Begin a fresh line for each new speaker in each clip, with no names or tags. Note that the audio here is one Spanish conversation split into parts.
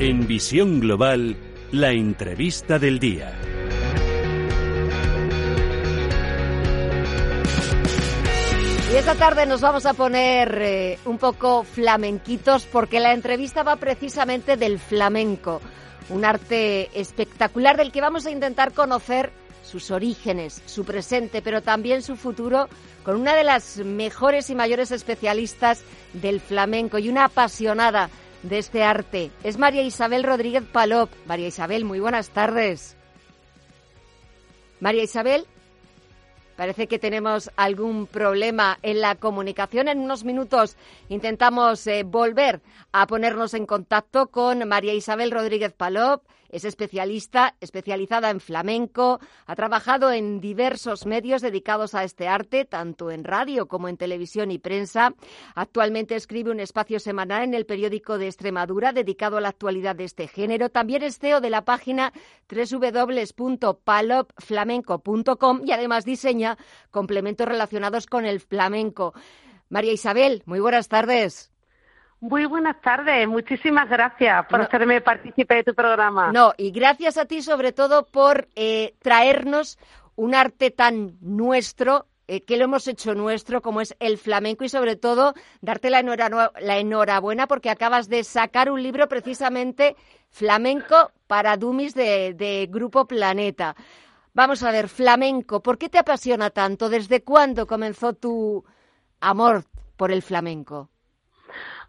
En Visión Global, la entrevista del día.
Y esta tarde nos vamos a poner eh, un poco flamenquitos porque la entrevista va precisamente del flamenco, un arte espectacular del que vamos a intentar conocer sus orígenes, su presente, pero también su futuro con una de las mejores y mayores especialistas del flamenco y una apasionada de este arte. Es María Isabel Rodríguez Palop. María Isabel, muy buenas tardes. María Isabel, parece que tenemos algún problema en la comunicación. En unos minutos intentamos eh, volver a ponernos en contacto con María Isabel Rodríguez Palop es especialista, especializada en flamenco, ha trabajado en diversos medios dedicados a este arte, tanto en radio como en televisión y prensa. Actualmente escribe un espacio semanal en el periódico de Extremadura dedicado a la actualidad de este género. También es CEO de la página www.palopflamenco.com y además diseña complementos relacionados con el flamenco. María Isabel, muy buenas tardes.
Muy buenas tardes, muchísimas gracias por hacerme partícipe de tu programa.
No, y gracias a ti sobre todo por eh, traernos un arte tan nuestro, eh, que lo hemos hecho nuestro, como es el flamenco, y sobre todo darte la, la enhorabuena porque acabas de sacar un libro precisamente flamenco para Dumis de, de Grupo Planeta. Vamos a ver, flamenco, ¿por qué te apasiona tanto? ¿Desde cuándo comenzó tu amor por el flamenco?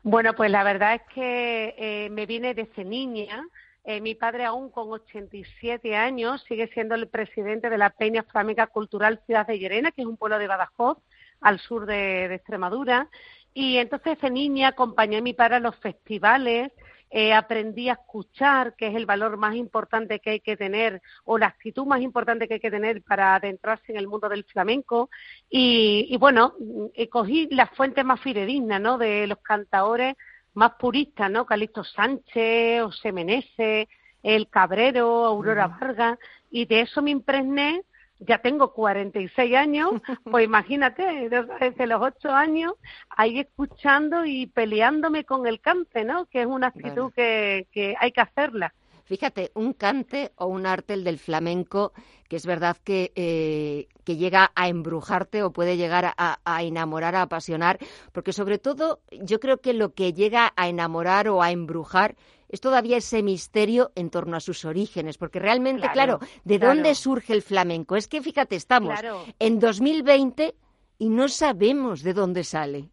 Bueno, pues la verdad es que eh, me vine desde niña. Eh, mi padre aún con 87 años sigue siendo el presidente de la Peña Flamenca Cultural Ciudad de Llerena, que es un pueblo de Badajoz, al sur de, Extremadura. Y entonces de niña acompañé a mi padre a los festivales, eh, aprendí a escuchar, que es el valor más importante que hay que tener, o la actitud más importante que hay que tener para adentrarse en el mundo del flamenco. Y, bueno, eh, cogí la fuente más fidedigna, ¿no? De los cantadores más puristas, ¿no? Calixto Sánchez, José Meneses, El Cabrero, Aurora Vargas, y de eso me impregné ya tengo 46 años, pues imagínate, desde los 8 años, ahí escuchando y peleándome con el cante, ¿no? Que es una actitud que, que hay que hacerla.
Fíjate, un cante o un arte, el del flamenco, que es verdad que, eh, que llega a embrujarte o puede llegar a, a, enamorar, a apasionar, porque sobre todo yo creo que lo que llega a enamorar o a embrujar es todavía ese misterio en torno a sus orígenes, porque realmente, claro, ¿de dónde surge el flamenco? Es que fíjate, estamos en 2020 y no sabemos de dónde sale.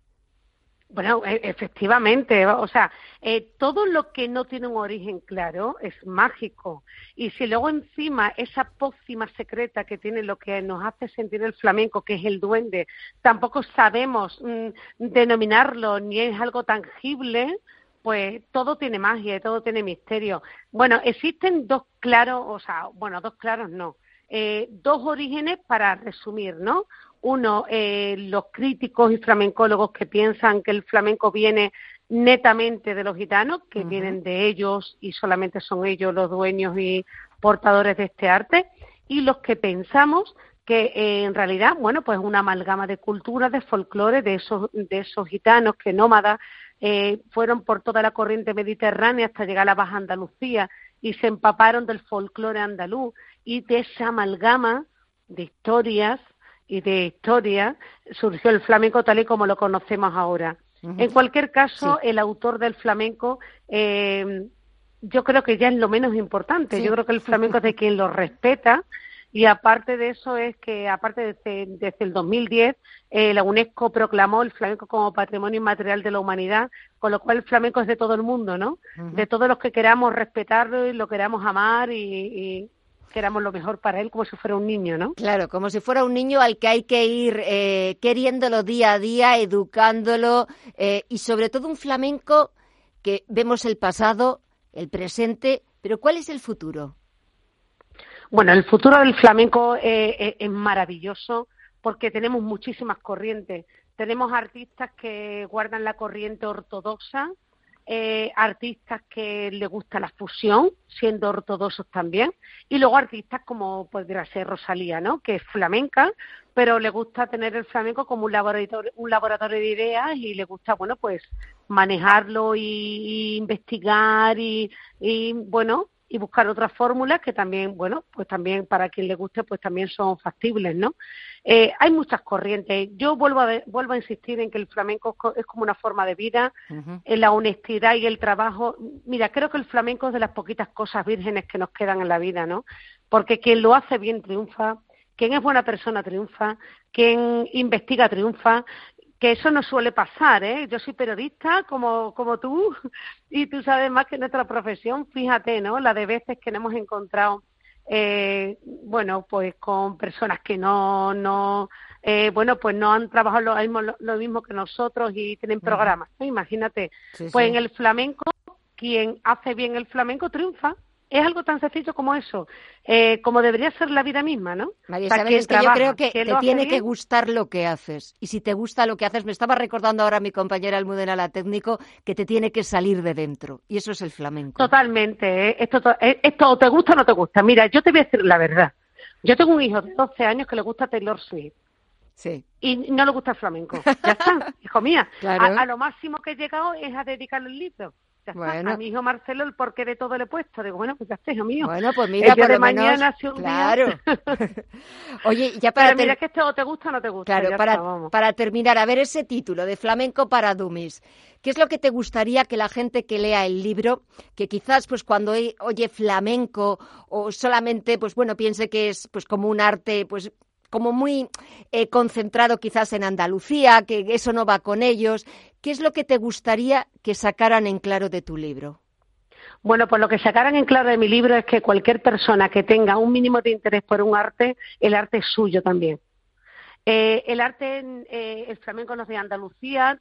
Bueno, e, efectivamente, o sea, eh, todo lo que no tiene un origen claro es mágico. Y si luego encima esa pócima secreta que tiene lo que nos hace sentir el flamenco, que es el duende, tampoco sabemos mm, denominarlo ni es algo tangible, pues todo tiene magia y todo tiene misterio. Bueno, existen dos claros, o sea, bueno, dos claros no, eh, dos orígenes para resumir, ¿no? Uno, eh, los críticos y flamencólogos que piensan que el flamenco viene netamente de los gitanos, que vienen de ellos y solamente son ellos los dueños y portadores de este arte, y los que pensamos que eh, en realidad, bueno, pues una amalgama de culturas, de folclore, de esos, de esos gitanos que nómadas eh, fueron por toda la corriente mediterránea hasta llegar a la Baja Andalucía y se empaparon del folclore andaluz y de esa amalgama de historias y de historia surgió el flamenco tal y como lo conocemos ahora. En cualquier caso, el autor del flamenco eh, yo creo que ya es lo menos importante. Yo creo que el flamenco es de quien lo respeta y aparte de eso es que, aparte desde, desde el 2010, eh, la UNESCO proclamó el flamenco como patrimonio inmaterial de la humanidad, con lo cual el flamenco es de todo el mundo, ¿no? De todos los que queramos respetarlo y lo queramos amar y, queramos lo mejor para él como si fuera un niño, ¿no?
Claro, como si fuera un niño al que hay que ir eh, queriéndolo día a día, educándolo eh, y sobre todo un flamenco que vemos el pasado, el presente, pero ¿cuál es el futuro?
Bueno, el futuro del flamenco es maravilloso porque tenemos muchísimas corrientes. Tenemos artistas que guardan la corriente ortodoxa, eh, artistas que le gusta la fusión, siendo ortodoxos también, y luego artistas como podría ser Rosalía, ¿no? Que es flamenca, pero le gusta tener el flamenco como un laboratorio, un laboratorio de ideas y le gusta, bueno, pues manejarlo y, investigar y, bueno, y buscar otras fórmulas que también, bueno, pues también para quien le guste, pues también son factibles, ¿no? Eh, hay muchas corrientes. Yo vuelvo a, vuelvo a insistir en que el flamenco es como una forma de vida, en la honestidad y el trabajo. Mira, creo que el flamenco es de las poquitas cosas vírgenes que nos quedan en la vida, ¿no? Porque quien lo hace bien triunfa, quien es buena persona triunfa, quien investiga triunfa, que eso no suele pasar, ¿eh? Yo soy periodista como, como tú y tú sabes más que nuestra profesión, fíjate, ¿no? La de veces que nos hemos encontrado, eh, bueno, pues con personas que no, no, eh, bueno, pues no han trabajado lo mismo, lo, mismo que nosotros y tienen programas, Imagínate, pues en el flamenco, quien hace bien el flamenco triunfa es algo tan sencillo como eso, eh, como debería ser la vida misma, ¿no?
María es que yo creo que, te tiene que gustar lo que haces. Y si te gusta lo que haces, me estaba recordando ahora mi compañera Almudena, la técnico, que te tiene que salir de dentro. Y eso es el flamenco.
Totalmente. ¿eh? Esto, eh, esto te gusta o no te gusta. Mira, yo te voy a decir la verdad. Yo tengo un hijo de 12 años que le gusta Taylor Swift.
Sí.
Y no le gusta el flamenco. Ya está, hijo mía. A, lo máximo que he llegado es a dedicarle el libro. Bueno. A mi hijo Marcelo el porqué de todo le he puesto. Digo, bueno, pues ya está, hijo mío.
Bueno, pues mira, por
de
mañana
un
claro. Oye, ya
para... Pero mira que esto te gusta o no te gusta.
Claro, para, para terminar, a ver ese título de Flamenco para Dummies. ¿Qué es lo que te gustaría que la gente que lea el libro, que quizás pues cuando oye flamenco o solamente pues bueno piense que es pues como un arte pues como muy eh, concentrado quizás en Andalucía, que eso no va con ellos. ¿Qué es lo que te gustaría que sacaran en claro de tu libro?
Bueno, pues lo que sacaran en claro de mi libro es que cualquier persona que tenga un mínimo de interés por un arte, el arte es suyo también. Eh, el arte, eh, el flamenco no de Andalucía,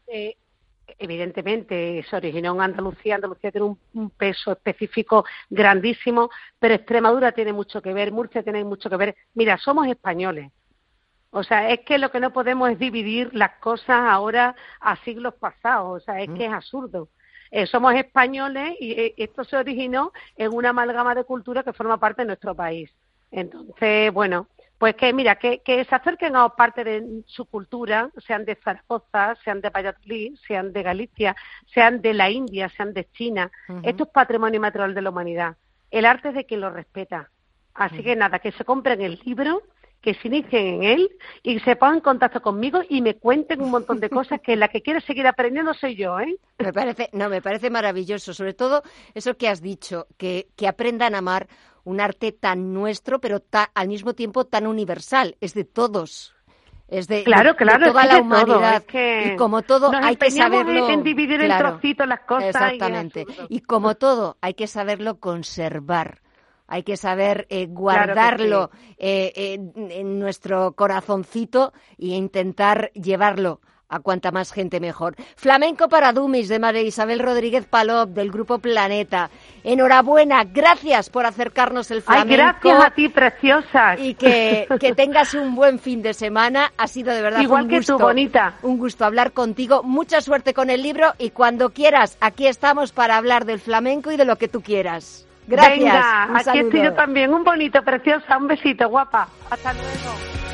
evidentemente se originó en Andalucía, Andalucía tiene un, peso específico grandísimo, pero Extremadura tiene mucho que ver, Murcia tiene mucho que ver. Mira, somos españoles. O sea, es que lo que no podemos es dividir las cosas ahora a siglos pasados, o sea, es que es absurdo. Eh, somos españoles y eh, esto se originó en una amalgama de cultura que forma parte de nuestro país. Entonces, bueno, pues que mira, que, se acerquen a parte de su cultura, sean de Zaragoza, sean de Valladolid, sean de Galicia, sean de la India, sean de China. Esto es patrimonio material de la humanidad. El arte es de quien lo respeta. Así que nada, que se compren el libro, que se inicien en él y se pongan en contacto conmigo y me cuenten un montón de cosas que la que quiere seguir aprendiendo soy yo, ¿eh?
Me parece, no, me parece maravilloso, sobre todo eso que has dicho, que, que aprendan a amar un arte tan nuestro, pero al mismo tiempo tan universal, es de todos. Es de,
claro, claro,
toda la humanidad. y como todo hay que saberlo.
En dividir en trocitos las cosas.
Exactamente. Y, como todo hay que saberlo conservar. Hay que saber eh, guardarlo eh, en nuestro corazoncito e intentar llevarlo a cuanta más gente mejor. Flamenco para Dumis de María Isabel Rodríguez Palop del Grupo Planeta. Enhorabuena, gracias por acercarnos el flamenco.
Ay, gracias a ti, preciosa.
Y que, que tengas un buen fin de semana. Ha sido de verdad
Igual
un
que
gusto,
tú, bonita.
Un gusto hablar contigo. Mucha suerte con el libro y cuando quieras, aquí estamos para hablar del flamenco y de lo que tú quieras. Gracias.
Venga, aquí estoy yo también. Un bonito, preciosa. Un besito, guapa. Hasta luego.